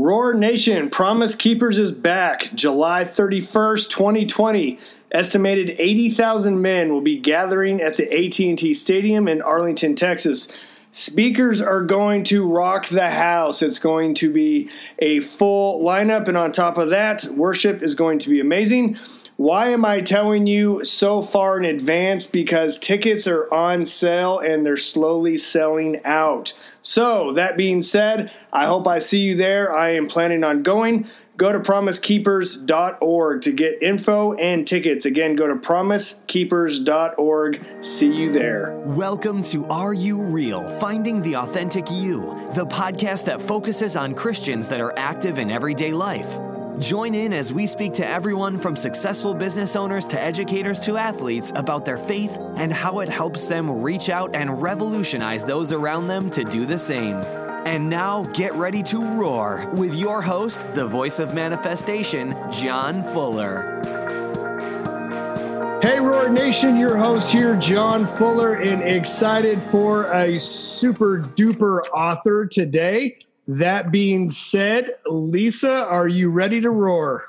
Roar Nation, Promise Keepers is back. July 31st, 2020. Estimated 80,000 men will be gathering at the AT&T Stadium in Arlington, Texas. Speakers are going to rock the house. It's going to be a full lineup and on top of that, worship is going to be amazing. Why am I telling you so far in advance? Because tickets are on sale and they're slowly selling out. So, that being said, I hope I see you there. I am planning on going. Go to promisekeepers.org to get info and tickets. Again, go to promisekeepers.org. See you there. Welcome to Are You Real? Finding the Authentic You, the podcast that focuses on Christians that are active in everyday life. Join in as we speak to everyone from successful business owners to educators to athletes about their faith and how it helps them reach out and revolutionize those around them to do the same. And now get ready to roar with your host, the voice of manifestation, Jon Fuller. Hey, Roar Nation, your host here, Jon Fuller, and excited for a super duper author today. That being said, Lisa, are you ready to roar?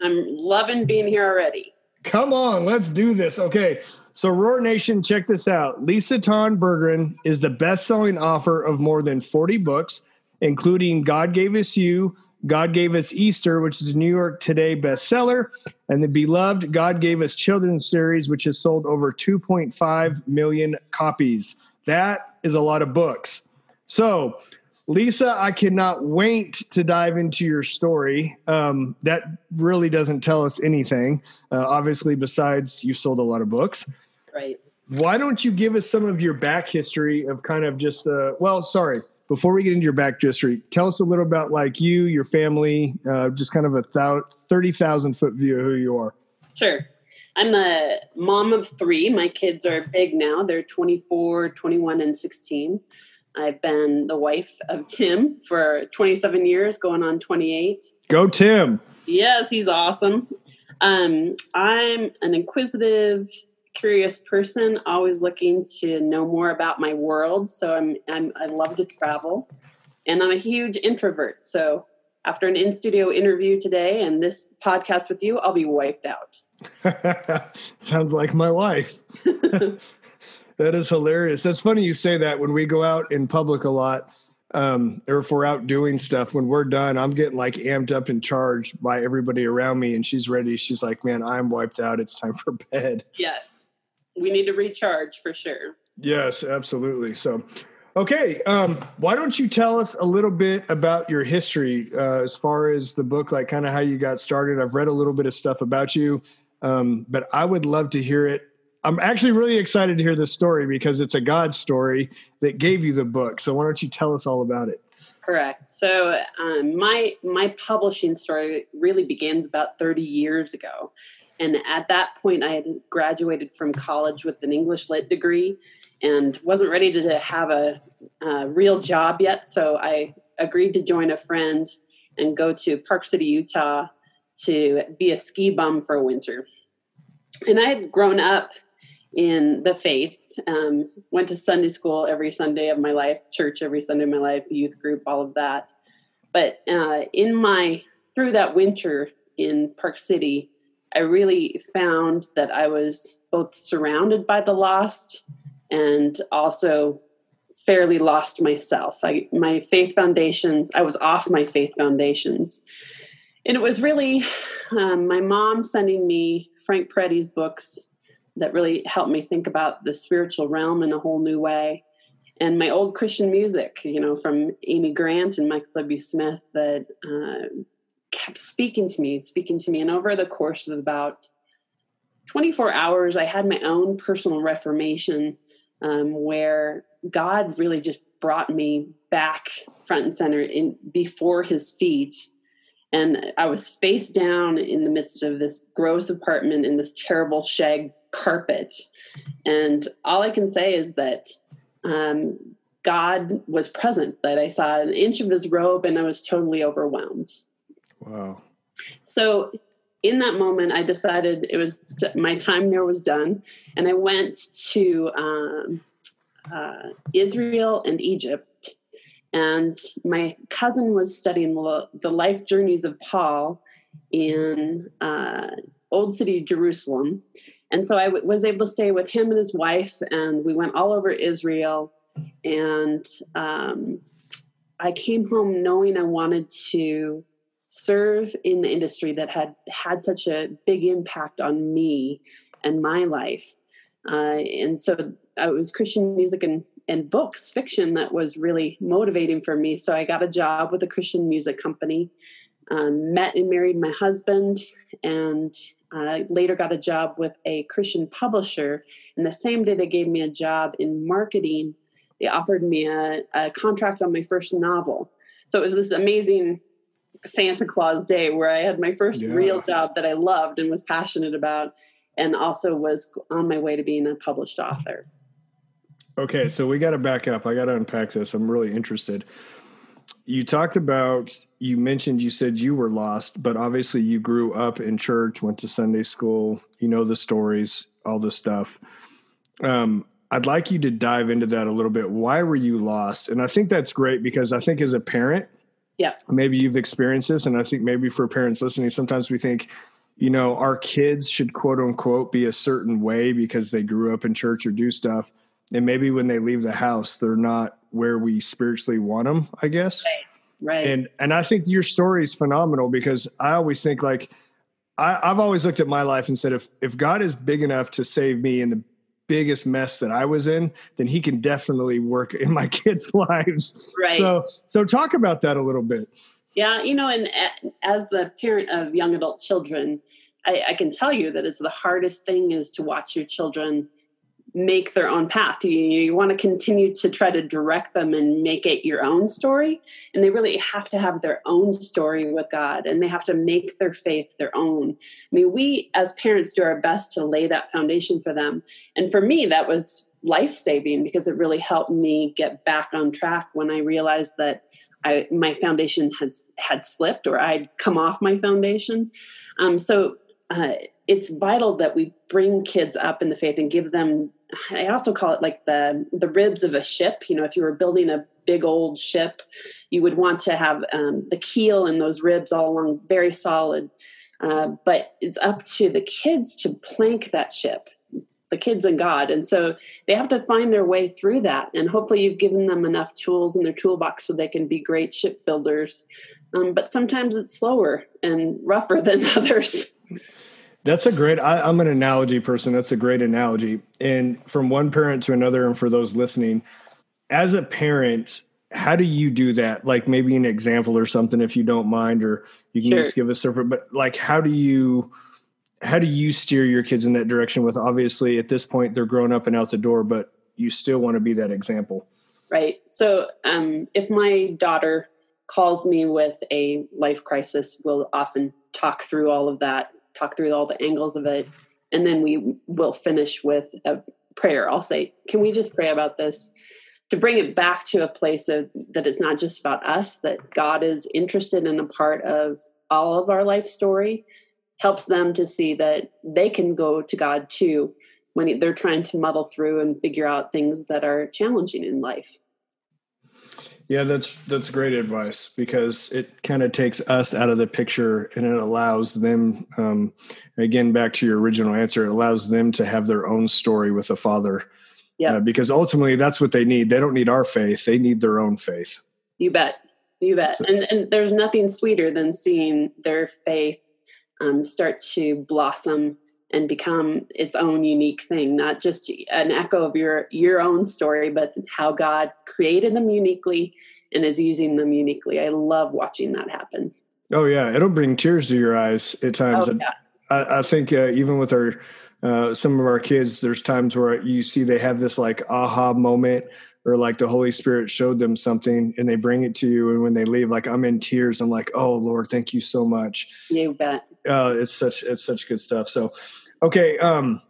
I'm loving being here already. Come on, let's do this. Okay, so Roar Nation, check this out. Lisa Tawn Bergren is the best-selling author of more than 40 books, including God Gave Us You, God Gave Us Easter, which is a New York Today bestseller, and the beloved God Gave Us Children series, which has sold over 2.5 million copies. That is a lot of books. So Lisa, I cannot wait to dive into your story. Um, that really doesn't tell us anything, uh, obviously, besides you sold a lot of books. Right. Why don't you give us some of your back history of kind of just, uh, well, sorry, before we get into your back history, tell us a little about like you, your family, uh, just kind of a thou- 30,000 foot view of who you are. Sure. I'm a mom of three. My kids are big now. They're 24, 21, and 16. I've been the wife of Tim for 27 years, going on 28. Go, Tim. Yes, he's awesome. Um, I'm an inquisitive, curious person, always looking to know more about my world. So I'm, I'm I love to travel, and I'm a huge introvert. So after an in studio interview today and this podcast with you, I'll be wiped out. Sounds like my life. that is hilarious. That's funny you say that when we go out in public a lot, um, or if we're out doing stuff, when we're done, I'm getting like amped up and charged by everybody around me, and she's ready. She's like, "Man, I'm wiped out. It's time for bed." Yes, we need to recharge for sure. Yes, absolutely. So, okay, um, why don't you tell us a little bit about your history uh, as far as the book, like kind of how you got started? I've read a little bit of stuff about you, um, but I would love to hear it I'm actually really excited to hear this story because it's a God story that gave you the book. So why don't you tell us all about it? Correct. So um, my my publishing story really begins about 30 years ago, and at that point, I had graduated from college with an English lit degree, and wasn't ready to have a, a real job yet. So I agreed to join a friend and go to Park City, Utah, to be a ski bum for a winter. And I had grown up in the faith. Um, went to Sunday school every Sunday of my life, church every Sunday of my life, youth group, all of that. But uh, in my through that winter in Park City, I really found that I was both surrounded by the lost and also fairly lost myself. I, my faith foundations, I was off my faith foundations. And it was really um, my mom sending me Frank Peretti's books that really helped me think about the spiritual realm in a whole new way. And my old Christian music, you know, from Amy Grant and Michael W. Smith, that uh, kept speaking to me, speaking to me. And over the course of about 24 hours, I had my own personal reformation um, where God really just brought me back front and center in before his feet and i was face down in the midst of this gross apartment in this terrible shag carpet. And all I can say is that um, God was present, that I saw an inch of his robe and I was totally overwhelmed. Wow. So in that moment, I decided it was my time there was done. And I went to um, uh, Israel and Egypt And my cousin was studying the life journeys of Paul in uh, Old City, Jerusalem. And so I w- was able to stay with him and his wife, and we went all over Israel. And um, I came home knowing I wanted to serve in the industry that had had such a big impact on me and my life. Uh, and so it was Christian music and, and books, fiction that was really motivating for me. So I got a job with a Christian music company, um, met and married my husband, and uh, later got a job with a Christian publisher. And the same day they gave me a job in marketing, they offered me a, a contract on my first novel. So it was this amazing Santa Claus day where I had my first yeah. real job that I loved and was passionate about, and also was on my way to being a published author. Okay, so we got to back up. I got to unpack this. I'm really interested. You talked about, you mentioned, you said you were lost, but obviously you grew up in church, went to Sunday school, you know the stories, all this stuff. Um, I'd like you to dive into that a little bit. Why were you lost? And I think that's great because I think as a parent, yeah. Maybe you've experienced this. And I think maybe for parents listening, sometimes we think, you know, our kids should quote unquote be a certain way because they grew up in church or do stuff. And maybe when they leave the house, they're not where we spiritually want them, I guess. Right. Right. And and I think your story is phenomenal because I always think like I, I've always looked at my life and said if if God is big enough to save me in the biggest mess that I was in, then he can definitely work in my kids' lives. Right. So, so talk about that a little bit. Yeah, you know, and eh, as the parent of young adult children, I, I can tell you that it's the hardest thing is to watch your children make their own path. You, you want to continue to try to direct them and make it your own story. And they really have to have their own story with God and they have to make their faith their own. I mean, we as parents do our best to lay that foundation for them. And for me, that was life saving because it really helped me get back on track when I realized that I, my foundation has had slipped or I'd come off my foundation. Um, so uh, it's vital that we bring kids up in the faith and give them I also call it like the the ribs of a ship. You know, if you were building a big old ship, you would want to have um, the keel and those ribs all along very solid. Uh, but it's up to the kids to plank that ship, the kids and God, and so they have to find their way through that. And hopefully, you've given them enough tools in their toolbox so they can be great shipbuilders. Um, but sometimes it's slower and rougher than others. That's a great. I, am an analogy person. That's a great analogy. And from one parent to another, and for those listening, as a parent, how do you do that? Like maybe an example or something, if you don't mind, or you can sure. just give us a. But like, how do you? How do you steer your kids in that direction? With obviously at this point they're grown up and out the door, but you still want to be that example. Right. So um, if my daughter calls me with a life crisis, we'll often talk through all of that talk through all the angles of it, and then we will finish with a prayer. I'll say, "Can we just pray about this?" To bring it back to a place of that it's not just about us, that God is interested in a part of all of our life story, helps them to see that they can go to God too when they're trying to muddle through and figure out things that are challenging in life. Yeah, that's that's great advice because it kind of takes us out of the picture and it allows them um, again back to your original answer, it allows them to have their own story with the father. Yeah. Uh, because ultimately that's what they need. They don't need our faith, they need their own faith. You bet. You bet. So, and and there's nothing sweeter than seeing their faith um, start to blossom and become its own unique thing not just an echo of your your own story but how god created them uniquely and is using them uniquely. I love watching that happen. Oh yeah. It'll bring tears to your eyes at times. Oh, yeah. I, I, think uh, even with our uh, some of our kids there's times where you see they have this like aha moment or like the holy spirit showed them something and they bring it to you and when they leave like i'm in tears i'm like oh lord thank you so much you bet uh, it's such it's such good stuff so Okay. Um,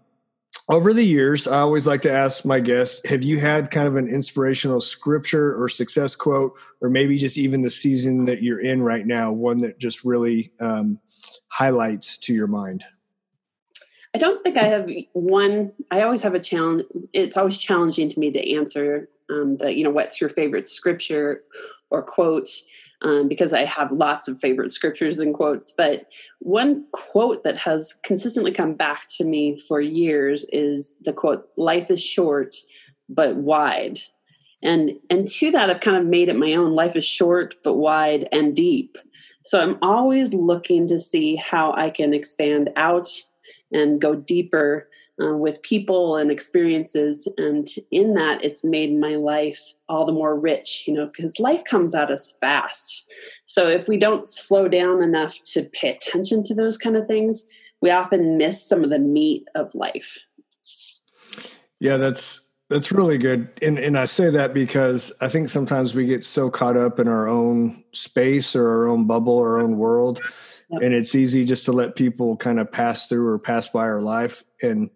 over the years, I always like to ask my guests Have you had kind of an inspirational scripture or success quote, or maybe just even the season that you're in right now, one that just really um, highlights to your mind? I don't think I have one. I always have a challenge. It's always challenging to me to answer um, the, you know, what's your favorite scripture or quote um, because I have lots of favorite scriptures and quotes. But one quote that has consistently come back to me for years is the quote, Life is short, but wide. And, and to that, I've kind of made it my own. Life is short, but wide and deep. So I'm always looking to see how I can expand out and go deeper uh, with people and experiences. And in that, it's made my life all the more rich, you know, because life comes at us fast. So if we don't slow down enough to pay attention to those kind of things, we often miss some of the meat of life. Yeah, that's that's really good. And and I say that because I think sometimes we get so caught up in our own space or our own bubble, our own world. Yep. And it's easy just to let people kind of pass through or pass by our life. And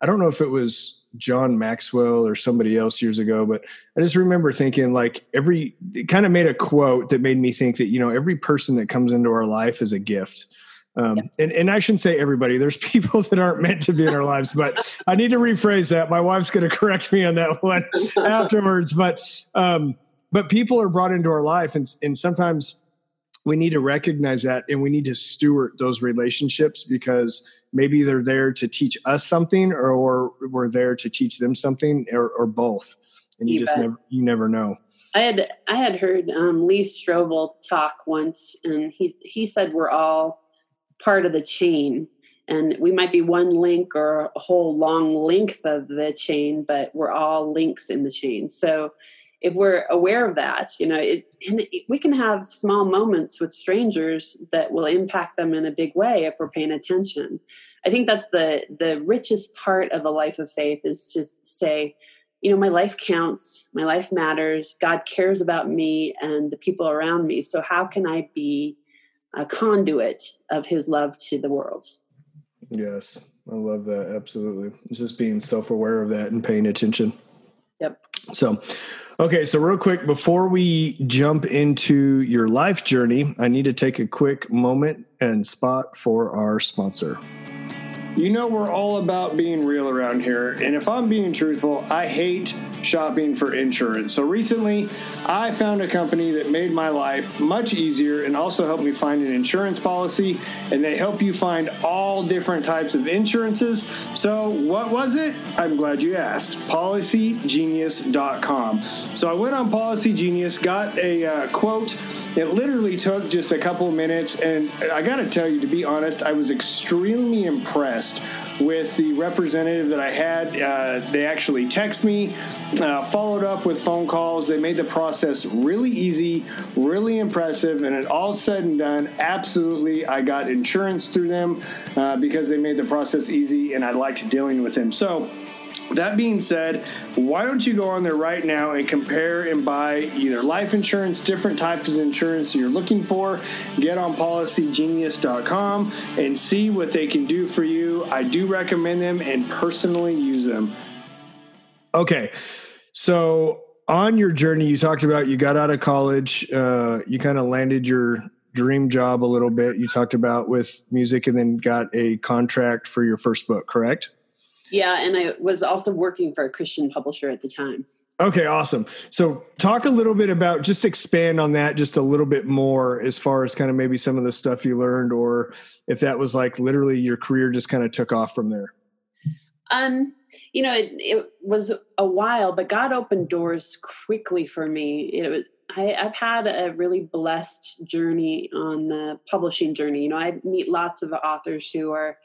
I don't know if it was John Maxwell or somebody else years ago, but I just remember thinking like every it kind of made a quote that made me think that, you know, every person that comes into our life is a gift. Um, and, and I shouldn't say everybody, there's people that aren't meant to be in our lives, but I need to rephrase that. My wife's going to correct me on that one afterwards. But, um, but people are brought into our life and, and sometimes we need to recognize that and we need to steward those relationships because maybe they're there to teach us something or, or we're there to teach them something or, or both. And you, you just bet. never you never know. I had i had heard um, lee strobel talk once and he he said we're all part of the chain and we might be one link or a whole long length of the chain but we're all links in the chain. So if we're aware of that, you know, it, it, we can have small moments with strangers that will impact them in a big way if we're paying attention. I think that's the the richest part of a life of faith is to say, you know, my life counts, my life matters. God cares about me and the people around me. So how can I be a conduit of His love to the world? Yes, I love that. Absolutely, it's just being self aware of that and paying attention. Yep. So, Okay, so real quick, before we jump into your life journey, I need to take a quick moment and spot for our sponsor. You know, we're all about being real around here. And if I'm being truthful, I hate shopping for insurance. So recently, I found a company that made my life much easier and also helped me find an insurance policy. And they help you find all different types of insurances. So, what was it? I'm glad you asked. PolicyGenius.com. So, I went on Policy Genius, got a uh, quote. It literally took just a couple minutes. And I got to tell you, to be honest, I was extremely impressed with the representative that I had. Uh, they actually text me, uh, followed up with phone calls. They made the process really easy, really impressive, and it all said and done. Absolutely, I got insurance through them uh, because they made the process easy, and I liked dealing with them. So that being said, why don't you go on there right now and compare and buy either life insurance, different types of insurance you're looking for? Get on policygenius.com and see what they can do for you. I do recommend them and personally use them. Okay. So, on your journey, you talked about you got out of college, uh, you kind of landed your dream job a little bit. You talked about with music and then got a contract for your first book, correct? Yeah, and I was also working for a Christian publisher at the time. Okay, awesome. So, talk a little bit about just expand on that just a little bit more as far as kind of maybe some of the stuff you learned, or if that was like literally your career just kind of took off from there. Um, you know, it, it was a while, but God opened doors quickly for me. It was I, have had a really blessed journey on the publishing journey. You know, I meet lots of authors who are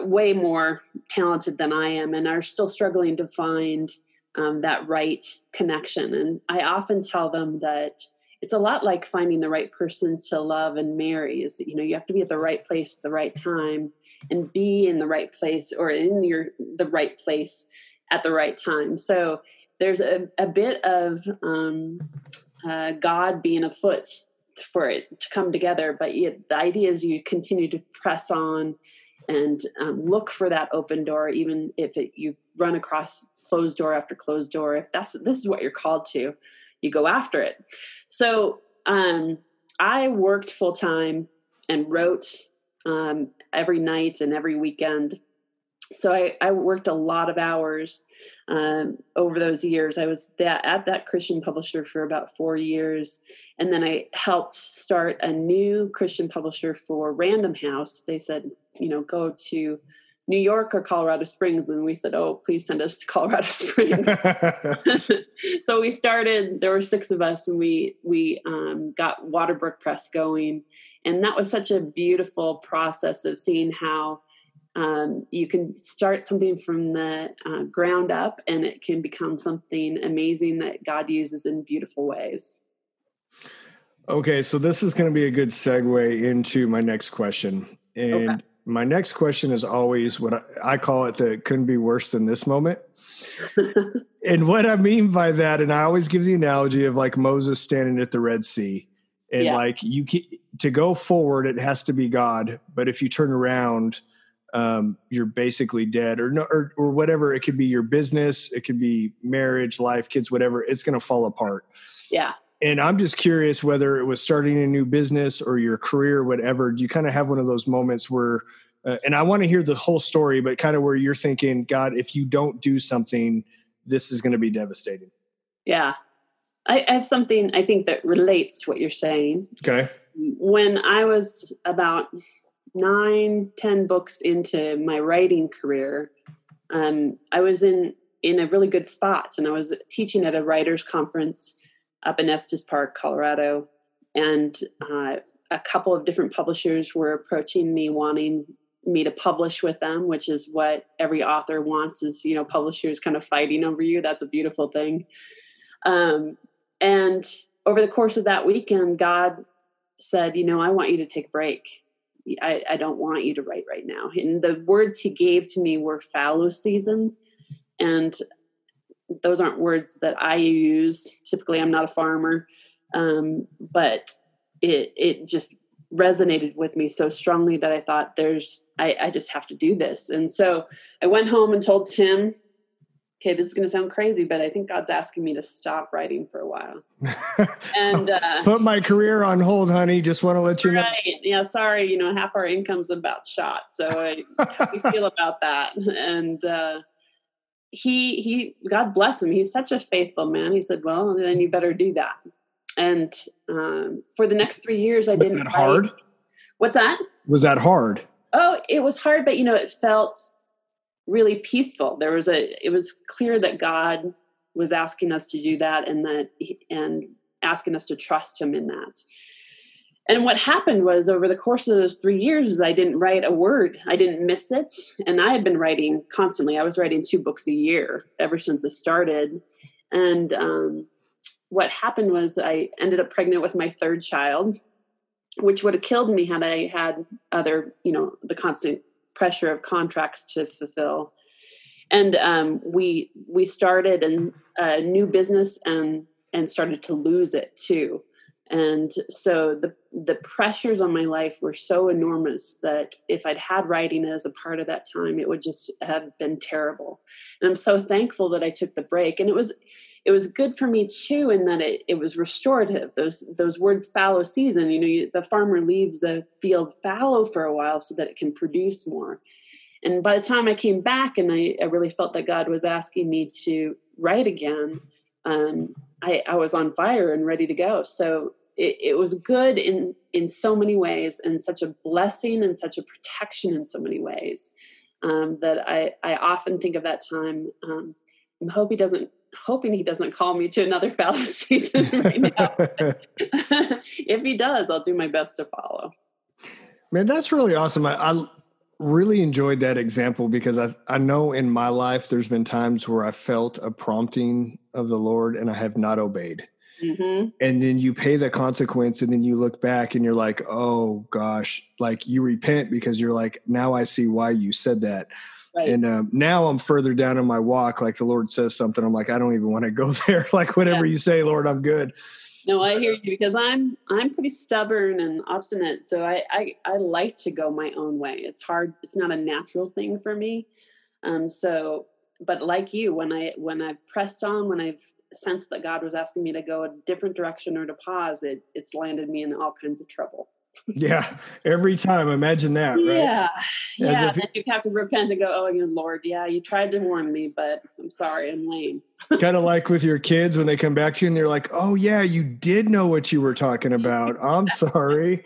way more talented than I am and are still struggling to find um, that right connection. And I often tell them that it's a lot like finding the right person to love and marry is that you know you have to be at the right place at the right time and be in the right place or in your the right place at the right time so there's a, a bit of um, uh, god being afoot for it to come together but the idea is you continue to press on and um, look for that open door, even if it, you run across closed door after closed door. If that's this is what you're called to, you go after it. So um, I worked full time and wrote um, every night and every weekend. so I, I worked a lot of hours um, over those years. I was that, at that Christian publisher for about four years. And then I helped start a new Christian publisher for Random House. They said, you know, go to New York or Colorado Springs. And we said, oh, please send us to Colorado Springs. so we started, there were six of us, and we, we um, got Waterbrook Press going. And that was such a beautiful process of seeing how um, you can start something from the uh, ground up and it can become something amazing that God uses in beautiful ways. Okay, so this is going to be a good segue into my next question. And okay. My next question is always what I, I call it the couldn't be worse than this moment. and what I mean by that, and I always give the analogy of like Moses standing at the Red Sea. And yeah. like you can, to go forward, it has to be God. But if you turn around, um, you're basically dead or no or, or whatever it could be your business it could be marriage life kids whatever it's going to fall apart yeah and i'm just curious whether it was starting a new business or your career whatever. Do you kind of have one of those moments where uh, and i want to hear the whole story but kind of where you're thinking god if you don't do something this is going to be devastating. Yeah. I, I have something i think that relates to what you're saying. Okay. When i was about nine, ten books into my writing career, um, I was in in a really good spot, and I was teaching at a writers' conference up in Estes Park, Colorado, and uh, a couple of different publishers were approaching me, wanting me to publish with them, which is what every author wants. Is you know publishers kind of fighting over you. That's a beautiful thing. Um, and over the course of that weekend, God said, you know, I want you to take a break. I, I don't want you to write right now. And the words he gave to me were fallow season. And those aren't words that I use. Typically, I'm not a farmer. Um, but it, it just resonated with me so strongly that I thought there's, I, I just have to do this. And so I went home and told Tim, okay, this is going to sound crazy, but I think God's asking me to stop writing for a while. and uh, put my career on hold, honey. Just want to let you right. know. Yeah, sorry. You know, half our income's about shot, so I, how do you feel about that? And uh, he he, God bless him. He's such a faithful man. He said, "Well, then you better do that." And um, for the next three years, I was didn't. That hard. What's that? Was that hard? Oh, it was hard, but you know, it felt really peaceful. There was a it was clear that God was asking us to do that and that and asking us to trust him in that. And what happened was over the course of those 3 years I didn't write a word. I didn't miss it and I had been writing constantly. I was writing two books a year ever since I started. And um, what happened was I ended up pregnant with my third child, which would have killed me had I had other, you know, the constant pressure of contracts to fulfill and um, we we started an, a new business and and started to lose it too and so the the pressures on my life were so enormous that if i'd had writing as a part of that time it would just have been terrible. And i'm so thankful that i took the break. And it was it was good for me too in that it, it was restorative. Those those words fallow season you know you, the farmer leaves the field fallow for a while so that it can produce more. And by the time i came back and i, I really felt that god was asking me to write again um, I, I was on fire and ready to go. So it, it was good in in so many ways and such a blessing and such a protection in so many ways um, that I, I often think of that time um, I hope he doesn't hoping he doesn't call me to another fallow season right now. if he does, I'll do my best to follow. Man, that's really awesome. I, I, really enjoyed that example because I, I know in my life there's been times where I felt a prompting of the Lord and I have not obeyed. Mm-hmm. And then you pay the consequence, and then you look back and you're like, oh gosh, like you repent because you're like, now I see why you said that. Right. And um, now I'm further down in my walk. Like the Lord says something, I'm like, I don't even want to go there. like whatever yeah. you say, Lord, I'm good. No, I hear you because I'm I'm pretty stubborn and obstinate. So I I, I like to go my own way. It's hard. It's not a natural thing for me. Um. So, but like you, when I when I've pressed on, when I've sensed that God was asking me to go a different direction or to pause, it it's landed me in all kinds of trouble. Yeah, every time. Imagine that, right? Yeah, yeah. Then you have to repent and go, "Oh, your Lord, yeah, you tried to warn me, but I'm sorry, I'm lame." kind of like with your kids when they come back to you and they're like, "Oh, yeah, you did know what you were talking about. I'm sorry."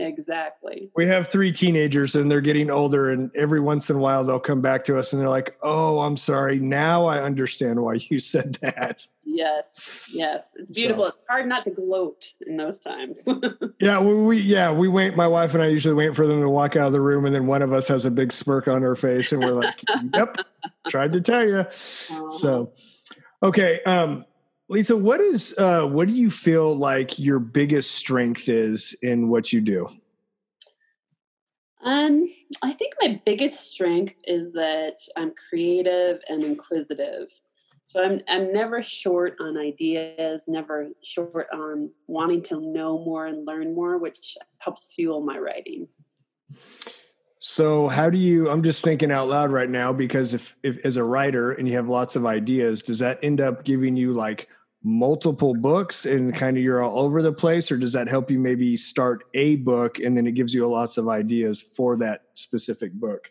Exactly. We have three teenagers and they're getting older, and every once in a while they'll come back to us and they're like, Oh, I'm sorry. Now I understand why you said that. Yes, yes. It's beautiful. So, it's hard not to gloat in those times. yeah, we, we, yeah, we wait. My wife and I usually wait for them to walk out of the room, and then one of us has a big smirk on her face, and we're like, Yep, tried to tell you. Uh-huh. So okay. Um, Lisa, what is uh, what do you feel like your biggest strength is in what you do? Um, I think my biggest strength is that I'm creative and inquisitive. So I'm I'm never short on ideas, never short on wanting to know more and learn more, which helps fuel my writing. So how do you I'm just thinking out loud right now because if if as a writer and you have lots of ideas, does that end up giving you like multiple books and kind of you're all over the place or does that help you maybe start a book and then it gives you lots of ideas for that specific book?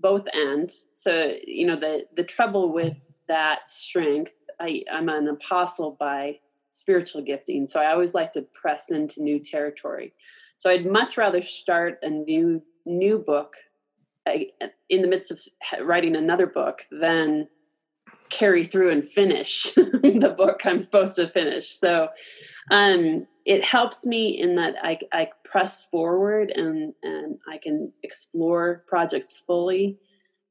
Both and. So you know the the trouble with that strength i i'm an apostle by spiritual gifting so i always like to press into new territory. So i'd much rather start a new new book uh, in the midst of writing another book than carry through and finish the book I'm supposed to finish. So um, it helps me in that I, I press forward and, and I can explore projects fully,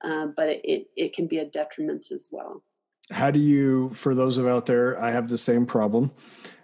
uh, but it, it can be a detriment as well. How do you, for those of out there, I have the same problem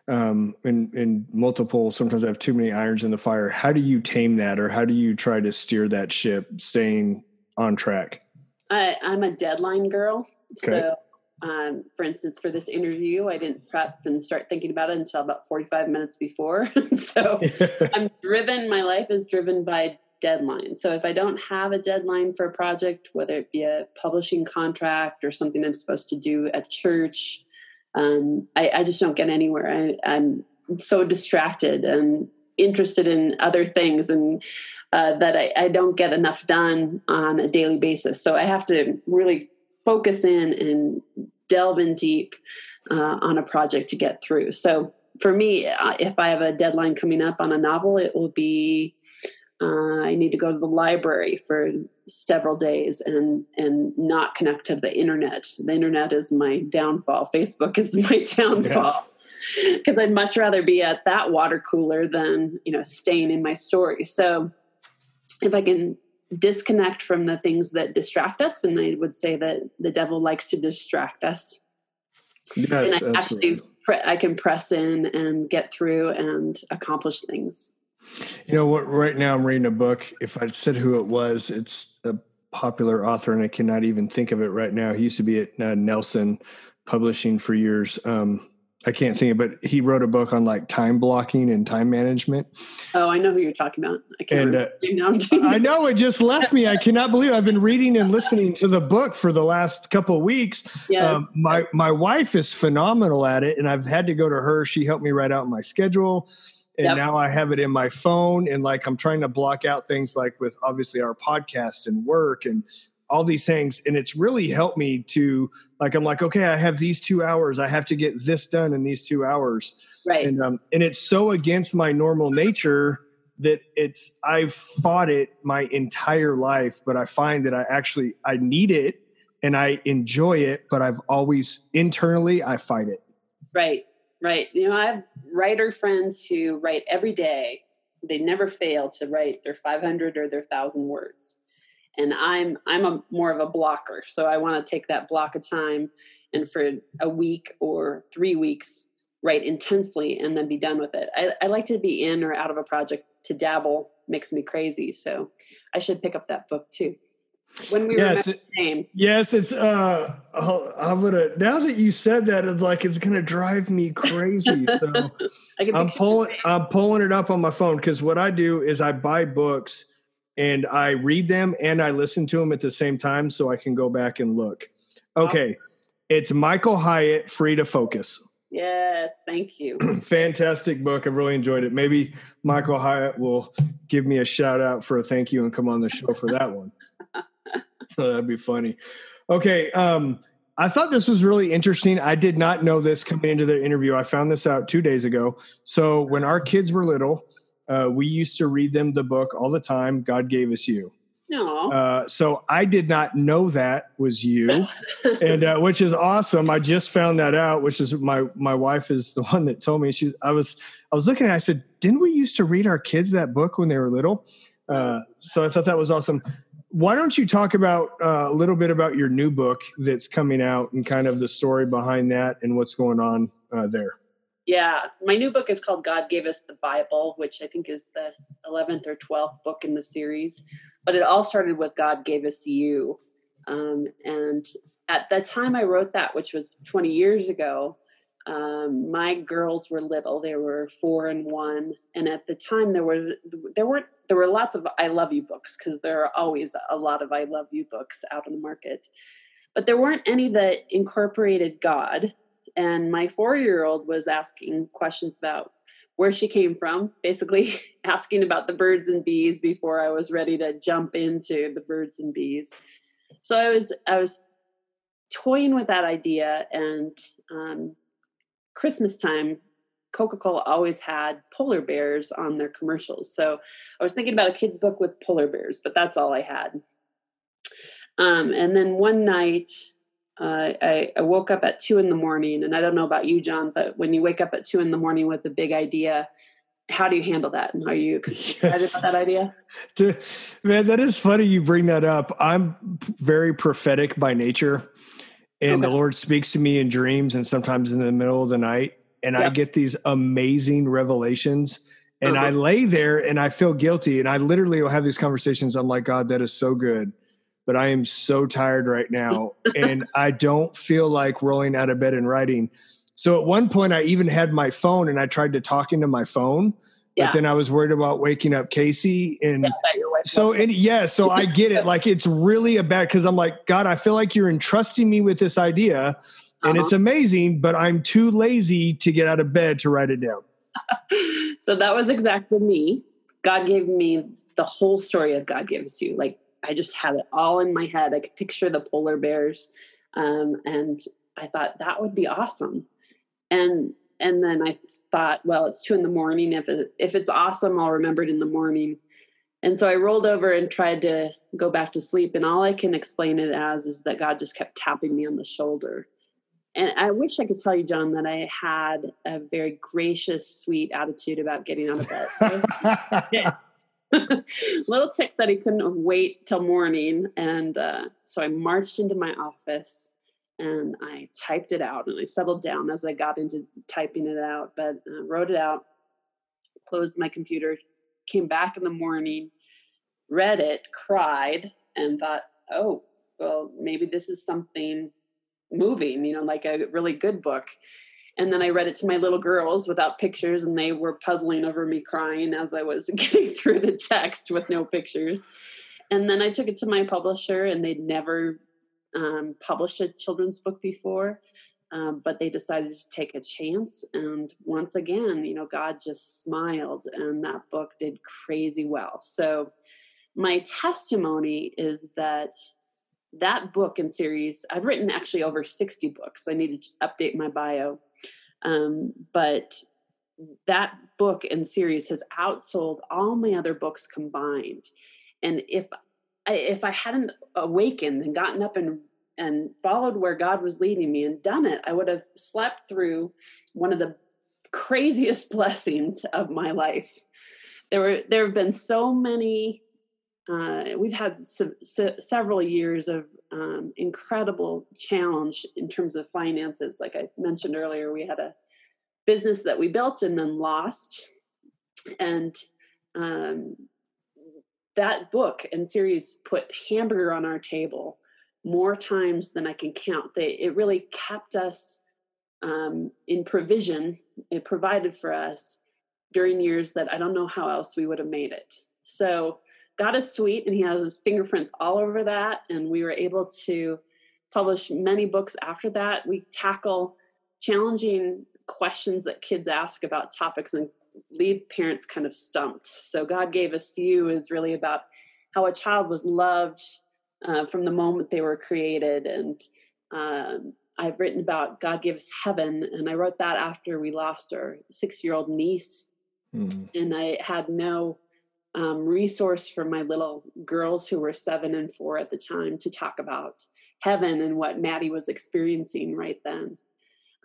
um, in, in multiple, sometimes I have too many irons in the fire. How do you tame that or how do you try to steer that ship staying on track? I, I'm a deadline girl. Okay. So um, for instance, for this interview, I didn't prep and start thinking about it until about 45 minutes before. so I'm driven, my life is driven by deadlines. So if I don't have a deadline for a project, whether it be a publishing contract or something I'm supposed to do at church, um, I, I, just don't get anywhere. I, I'm so distracted and interested in other things and uh, that I, I, don't get enough done on a daily basis. So I have to really focus in and delve in deep uh, on a project to get through. So for me, uh, if I have a deadline coming up on a novel, it will be uh, I need to go to the library for several days and and not connect to the internet. The internet is my downfall. Facebook is my downfall. Because I'd much rather be at that water cooler than you know staying in my story. So if I can disconnect from the things that distract us and i would say that the devil likes to distract us. Yes, and i actually i can press in and get through and accomplish things. You know what right now i'm reading a book. If i said who it was it's a popular author and i cannot even think of it right now. He used to be at uh, nelson publishing for years. Um, I can't think of it, but he wrote a book on like time blocking and time management. Oh, I know who you're talking about. I can't and, uh, I know it just left me. I cannot believe I've been reading and listening to the book for the last couple of weeks. Yes. Um, my my wife is phenomenal at it, and I've had to go to her. She helped me write out my schedule, and yep. now I have it in my phone. And like I'm trying to block out things like with obviously our podcast and work and all these things and it's really helped me to like i'm like okay i have these two hours. I have to get this done in these two hours. Right. And um and it's so against my normal nature that it's i've fought it my entire life but i find that i actually i need it and i enjoy it but i've always internally i fight it. Right right. You know i have writer friends who write every day. They never fail to write their 500 or their 1000 words and i'm i'm a more of a blocker. So i want to take that block of time and for a week or three weeks write intensely and then be done with it. I, I like to be in or out of a project to dabble makes me crazy. So i should pick up that book too. When we yes, it, name. Yes, it's uh I'm gonna now that you said that, it's like it's gonna drive me crazy. So I'm pulling I'm pulling it up on my phone because what I do is I buy books and I read them and I listen to them at the same time so I can go back and look. Okay. It's Michael Hyatt, Free to Focus. Yes, thank you. Fantastic book. I've really enjoyed it. Maybe Michael Hyatt will give me a shout out for a thank you and come on the show for that one. so that'd be funny. Okay. Um, I thought this was really interesting. I did not know this coming into the interview. I found this out two days ago. So when our kids were little, uh, we used to read them the book all the time. God gave us you. No. Uh, so I did not know that was you, and uh, which is awesome. I just found that out, which is my my wife is the one that told me. She I was I was looking at. It, I said, didn't we used to read our kids that book when they were little? Uh, so I thought that was awesome. Why don't you talk about uh, a little bit about your new book that's coming out and kind of the story behind that and what's going on uh, there? Yeah, my new book is called God Gave Us the Bible, which I think is the 11th or 12th book in the series but it all started with God gave us you. Um, and at the time I wrote that, which was 20 years ago, um, my girls were little. They were four and one, and at the time there were there weren't there were lots of I love you books because there are always a lot of I love you books out on the market, but there weren't any that incorporated God. And my four year old was asking questions about where she came from, basically asking about the birds and bees before I was ready to jump into the birds and bees. So I was I was toying with that idea, and um, Christmas time, Coca Cola always had polar bears on their commercials. So I was thinking about a kid's book with polar bears, but that's all I had. Um, and then one night, uh, I, I, woke up at two in the morning, and I don't know about you, Jon, but when you wake up at two in the morning with a big idea, how do you handle that? And are you excited yes. about that idea? Man, that is funny you bring that up. I'm very prophetic by nature, and okay. the Lord speaks to me in dreams and sometimes in the middle of the night, and yep. I get these amazing revelations. And uh-huh. I lay there and I feel guilty. And I literally will have these conversations. I'm like, God, that is so good but I am so tired right now and I don't feel like rolling out of bed and writing. So at one point I even had my phone and I tried to talk into my phone, yeah. but then I was worried about waking up Casey and yeah, so and yeah, so I get it. Like it's really a bad because I'm like, God, I feel like you're entrusting me with this idea and uh-huh. it's amazing, but I'm too lazy to get out of bed to write it down. so that was exactly me. God gave me the whole story of God gives you. Like I just had it all in my head. I could picture the polar bears. Um, and I thought that would be awesome. And and then I thought, well, it's two in the morning. If it, if it's awesome, I'll remember it in the morning. And so I rolled over and tried to go back to sleep. And all I can explain it as is that God just kept tapping me on the shoulder. And I wish I could tell you, Jon, that I had a very gracious, sweet attitude about getting out of bed. little tick that he couldn't wait till morning. And uh, so I marched into my office and I typed it out and I settled down as I got into typing it out, but uh, wrote it out, closed my computer, came back in the morning, read it, cried, and thought, oh, well, maybe this is something moving, you know, like a really good book. And then I read it to my little girls without pictures, and they were puzzling over me crying as I was getting through the text with no pictures. And then I took it to my publisher, and they'd never um, published a children's book before, um, but they decided to take a chance. And once again, you know, God just smiled, and that book did crazy well. So, my testimony is that that book and series, I've written actually over 60 books. I need to update my bio um, but that book and series has outsold all my other books combined. And if I, if I hadn't awakened and gotten up and and followed where God was leading me and done it, I would have slept through one of the craziest blessings of my life. There were there have been so many. Uh, we've had se- se- several years of um, incredible challenge in terms of finances. Like I mentioned earlier, we had a business that we built and then lost. And um, that book and series put hamburger on our table more times than I can count. They, it really kept us um, in provision. It provided for us during years that I don't know how else we would have made it. So God is sweet and he has his fingerprints all over that. And we were able to publish many books after that. We tackle challenging questions that kids ask about topics and leave parents kind of stumped. So God gave us you is really about how a child was loved uh, from the moment they were created. And um, I've written about God gives heaven, and I wrote that after we lost our six year old niece. Mm. And I had no um, resource for my little girls who were seven and four at the time to talk about heaven and what Maddie was experiencing right then.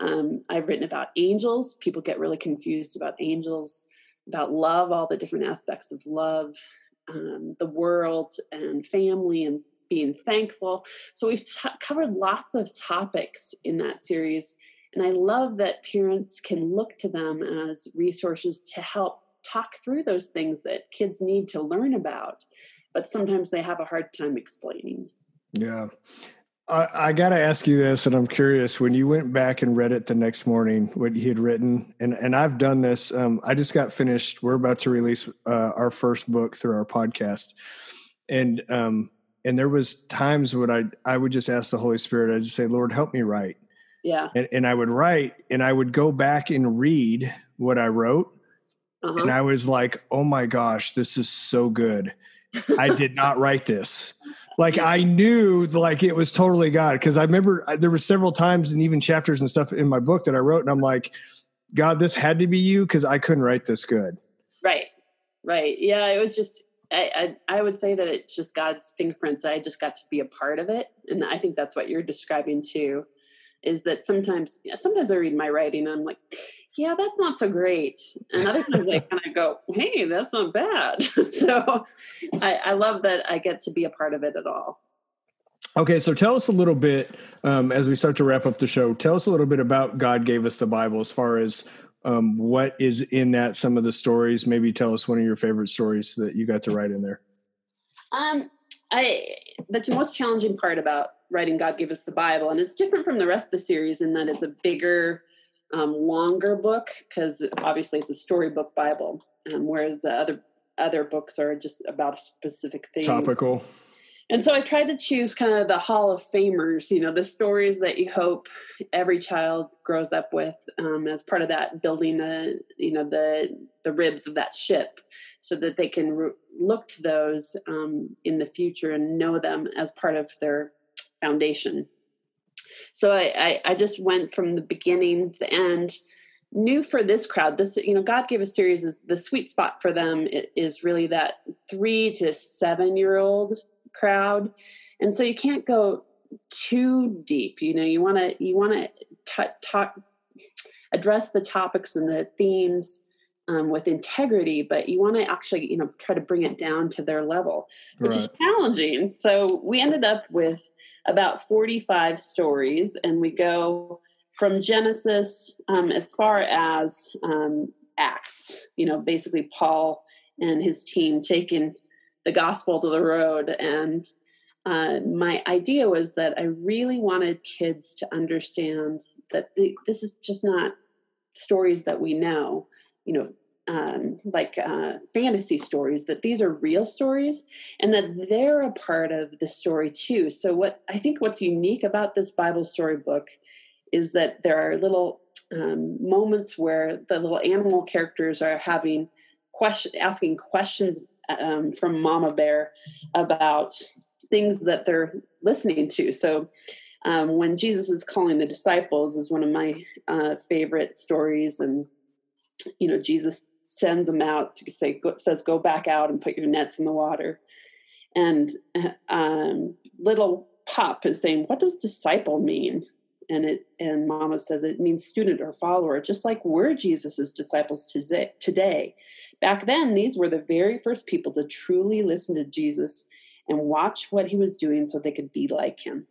Um, I've written about angels. People get really confused about angels, about love, all the different aspects of love, um, the world, and family, and being thankful. So we've t- covered lots of topics in that series. And I love that parents can look to them as resources to help talk through those things that kids need to learn about, but sometimes they have a hard time explaining. Yeah. I, I got to ask you this, and I'm curious. When you went back and read it the next morning, what he had written, and and I've done this. Um, I just got finished. We're about to release uh, our first book through our podcast, and um, and there was times when I I would just ask the Holy Spirit. I'd just say, Lord, help me write. Yeah. And, and I would write, and I would go back and read what I wrote, uh-huh. and I was like, oh my gosh, this is so good. I did not write this like I knew like it was totally God because I remember there were several times and even chapters and stuff in my book that I wrote and I'm like, God, this had to be you because I couldn't write this good. Right, right, yeah. It was just I, I, I would say that it's just God's fingerprints. I just got to be a part of it, and I think that's what you're describing too. Is that sometimes sometimes I read my writing and I'm like, yeah, that's not so great. And other times I kind of go, hey, that's not bad. so I, I, love that I get to be a part of it at all. Okay, so tell us a little bit um, as we start to wrap up the show. Tell us a little bit about God gave us the Bible as far as um, what is in that, some of the stories. Maybe tell us one of your favorite stories that you got to write in there. Um, I the most challenging part about writing God gave us the Bible, and it's different from the rest of the series in that it's a bigger um, longer book because obviously it's a storybook Bible, um, whereas the other other books are just about a specific thing. Topical. And so I tried to choose kind of the Hall of Famers, you know, the stories that you hope every child grows up with um, as part of that building the, you know, the the ribs of that ship, so that they can re- look to those um, in the future and know them as part of their foundation so I, I, I just went from the beginning to the end knew for this crowd this you know god gave a series is the sweet spot for them is really that three to seven year old crowd and so you can't go too deep you know you want to you want to talk address the topics and the themes um, with integrity but you want to actually you know try to bring it down to their level which right. is challenging so we ended up with about 45 stories, and we go from Genesis um, as far as um, Acts, you know, basically Paul and his team taking the gospel to the road. And uh, my idea was that I really wanted kids to understand that the, this is just not stories that we know. You know, um, like uh, fantasy stories that these are real stories and that they're a part of the story too. So what i think what's unique about this bible story book is that there are little um, moments where the little animal characters are having question asking questions um, from mama bear about things that they're listening to. So um, when jesus is calling the disciples is one of my uh, favorite stories and you know jesus sends them out to say says go back out and put your nets in the water. And um, little pup is saying what does disciple mean? And it and mama says it means student or follower just like we're jesus's disciples today. Back then these were the very first people to truly listen to jesus and watch what he was doing so they could be like him.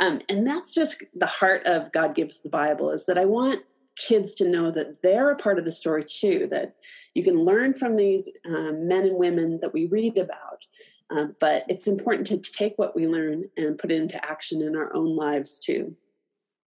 Um, and that's just the heart of god gives the bible is that i want kids to know that they're a part of the story too, that you can learn from these um, men and women that we read about. Um, but it's important to take what we learn and put it into action in our own lives too.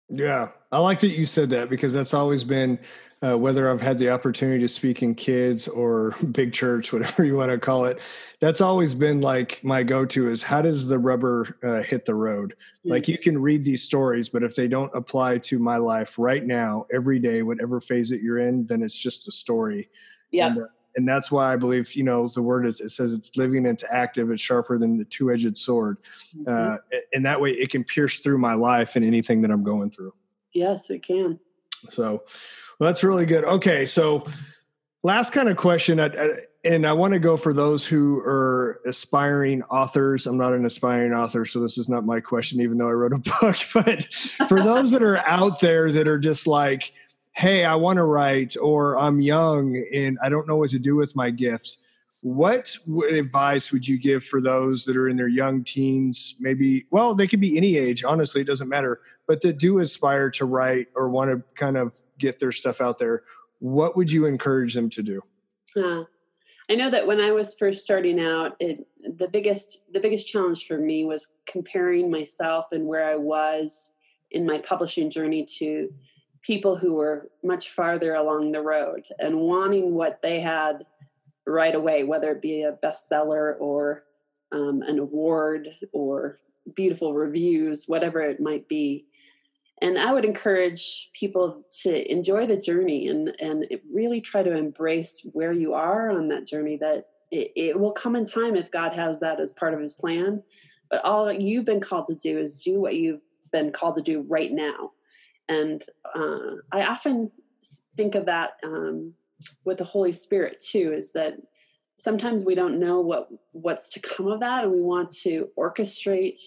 Yeah, I like that you said that because that's always been uh, whether I've had the opportunity to speak in kids or big church, whatever you want to call it, that's always been like my go-to is how does the rubber uh, hit the road? Mm-hmm. Like you can read these stories, but if they don't apply to my life right now, every day, whatever phase that you're in, then it's just a story. Yeah. And, uh, and that's why I believe, you know, the word is, it says it's living, it's active, it's sharper than the two edged sword. Mm-hmm. Uh, and that way it can pierce through my life and anything that I'm going through. Yes, it can. So well, that's really good. Okay. So last kind of question. and I want to go for those who are aspiring authors. I'm not an aspiring author, so this is not my question, even though I wrote a book. But for those that are out there that are just like, hey, I want to write, or I'm young and I don't know what to do with my gifts. What advice would you give for those that are in their young teens? Maybe, well, they could be any age, honestly, it doesn't matter, but that do aspire to write or want to kind of get their stuff out there. What would you encourage them to do? Uh, I know that when I was first starting out, it, the biggest the biggest challenge for me was comparing myself and where I was in my publishing journey to people who were much farther along the road and wanting what they had right away, whether it be a bestseller or um, an award or beautiful reviews, whatever it might be. And I would encourage people to enjoy the journey and, and really try to embrace where you are on that journey, that it, it will come in time if God has that as part of his plan. But all you've been called to do is do what you've been called to do right now and uh, I often think of that um, with the Holy Spirit too. Is that sometimes we don't know what what's to come of that, and we want to orchestrate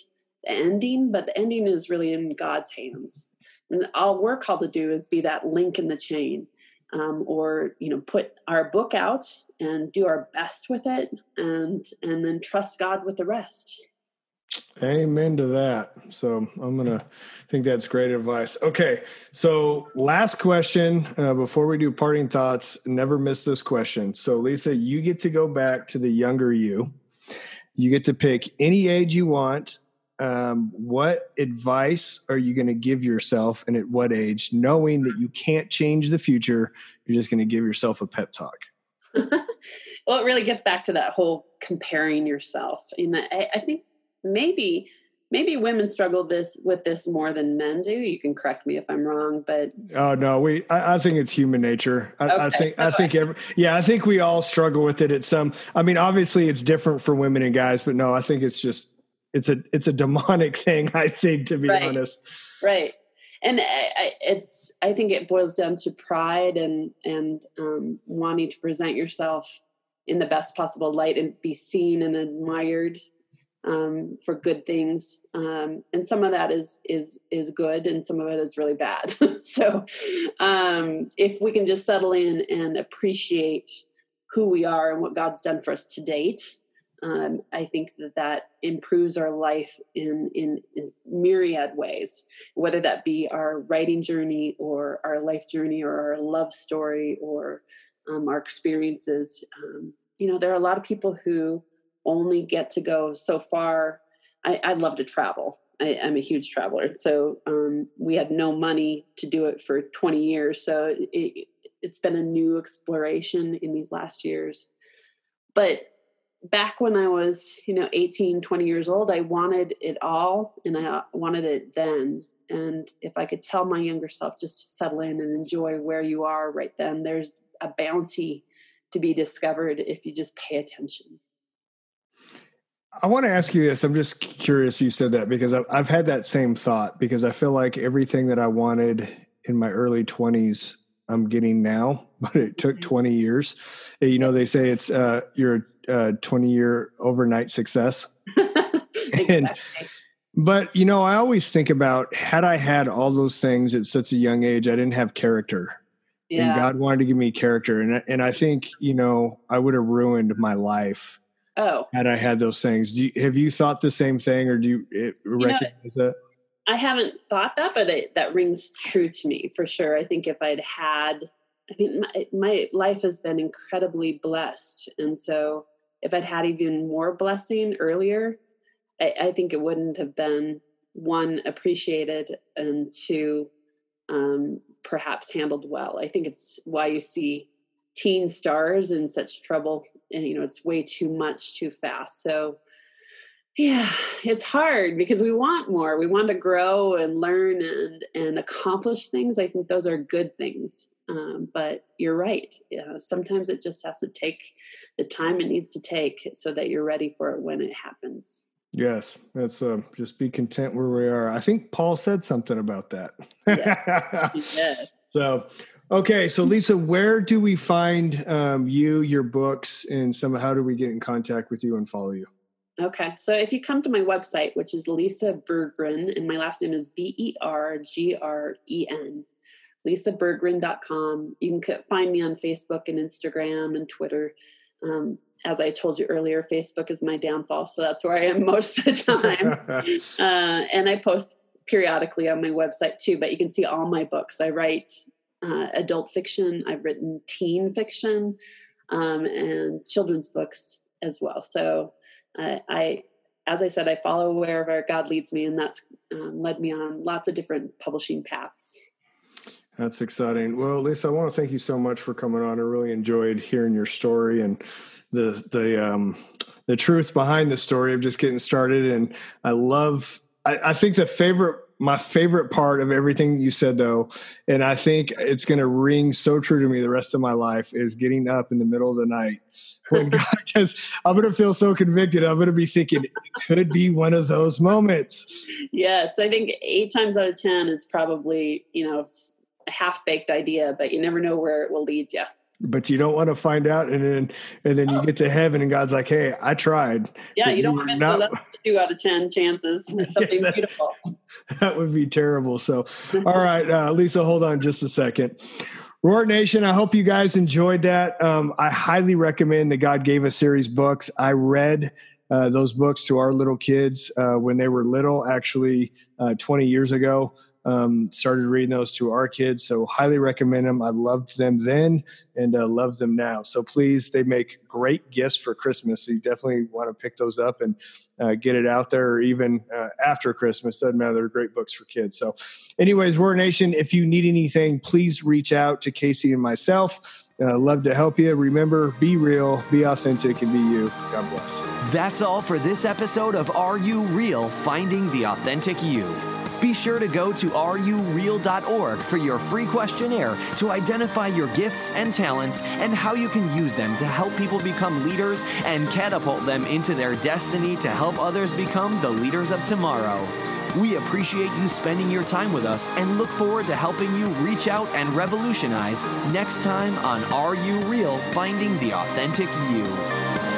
the ending, but the ending is really in God's hands. And all we're called to do is be that link in the chain, um, or you know, put our book out and do our best with it, and and then trust God with the rest. Amen to that. So I'm gonna think that's great advice. Okay, so last question uh, before we do parting thoughts. Never miss this question. So Lisa, you get to go back to the younger you. You get to pick any age you want. Um, what advice are you going to give yourself, and at what age, knowing that you can't change the future? You're just going to give yourself a pep talk. well, it really gets back to that whole comparing yourself. And I, I think maybe maybe women struggle this with this more than men do. You can correct me if I'm wrong, but oh no, we I, I think it's human nature. I, okay. I think I think every, yeah, I think we all struggle with it at some. I mean, obviously it's different for women and guys, but no, I think it's just it's a it's a demonic thing. I think to be right. honest, right. And I, it's I think it boils down to pride and and um, wanting to present yourself in the best possible light and be seen and admired um, for good things, um, and some of that is is is good, and some of it is really bad. so, um, if we can just settle in and appreciate who we are and what God's done for us to date, um, I think that that improves our life in, in, in myriad ways, whether that be our writing journey or our life journey or our love story or um, our experiences. Um, you know, there are a lot of people who only get to go so far. I, I love to travel. I, am a huge traveler. So um, we had no money to do it for 20 years. So it, it's been a new exploration in these last years. But back when I was, you know, 18, 20 years old, I wanted it all and I wanted it then. And if I could tell my younger self just to settle in and enjoy where you are right then, there's a bounty to be discovered if you just pay attention. I want to ask you this. I'm just curious you said that because I've, I've had that same thought because I feel like everything that I wanted in my early 20s, I'm getting now, but it took mm-hmm. 20 years. You know, they say it's uh, your uh, 20 year overnight success. exactly. And, but you know, I always think about had I had all those things at such a young age, I didn't have character. Yeah. And God wanted to give me character, and and I think you know I would have ruined my life Oh, had I had those things, do you, have you thought the same thing, or do you it, recognize know, that? I haven't thought that, but it, that rings true to me for sure. I think if I'd had, I mean, my, my life has been incredibly blessed, and so if I'd had even more blessing earlier, I, I think it wouldn't have been one appreciated and two um, perhaps handled well. I think it's why you see teen stars in such trouble. And, you know, it's way too much too fast. So, yeah, it's hard because we want more. We want to grow and learn and and accomplish things. I think those are good things. Um, but you're right. Sometimes it just has to take the time it needs to take so that you're ready for it when it happens. Yes, that's uh, just be content where we are. I think Paul said something about that. yes. So, okay, so Lisa, where do we find um, you, your books, and some? How do we get in contact with you and follow you? Okay, so if you come to my website, which is Lisa Bergren, and my last name is B E R G R E N, lisabergren.com. You can find me on Facebook and Instagram and Twitter. Um, as I told you earlier, Facebook is my downfall, so that's where I am most of the time. uh, and I post periodically on my website too, but you can see all my books. I write uh, adult fiction, I've written teen fiction, um, and children's books as well. So uh, I, as I said, I follow wherever God leads me, and that's um, led me on lots of different publishing paths. That's exciting. Well, Lisa, I want to thank you so much for coming on. I really enjoyed hearing your story and the the um, the truth behind the story of just getting started. And I love. I, I think the favorite my favorite part of everything you said though and i think it's going to ring so true to me the rest of my life is getting up in the middle of the night when god because i'm going to feel so convicted i'm going to be thinking it could be one of those moments yes i think eight times out of ten it's probably you know half baked idea, but you never know where it will lead you. But you don't want to find out, and then and then you get to heaven, and God's like, "Hey, I tried." Yeah, you don't want to miss not... two out of ten chances. Something yeah, that, beautiful. That would be terrible. So, all right, uh, Lisa, hold on just a second. Roar Nation, I hope you guys enjoyed that. Um, I highly recommend the God Gave Us series books. I read uh, those books to our little kids uh, when they were little, actually uh, 20 years ago. Um, started reading those to our kids, so highly recommend them. I loved them then and uh, love them now. So please, they make great gifts for Christmas. So you definitely want to pick those up and uh, get it out there, or even uh, after Christmas. Doesn't matter. They're great books for kids. So, anyways, Roar Nation, if you need anything, please reach out to Casey and myself. Uh, love to help you. Remember, be real, be authentic, and be you. God bless. That's all for this episode of Are You Real? Finding the Authentic You. Be sure to go to areyoureal.org for your free questionnaire to identify your gifts and talents and how you can use them to help people become leaders and catapult them into their destiny to help others become the leaders of tomorrow. We appreciate you spending your time with us and look forward to helping you reach out and revolutionize next time on Are You Real? Finding the Authentic You.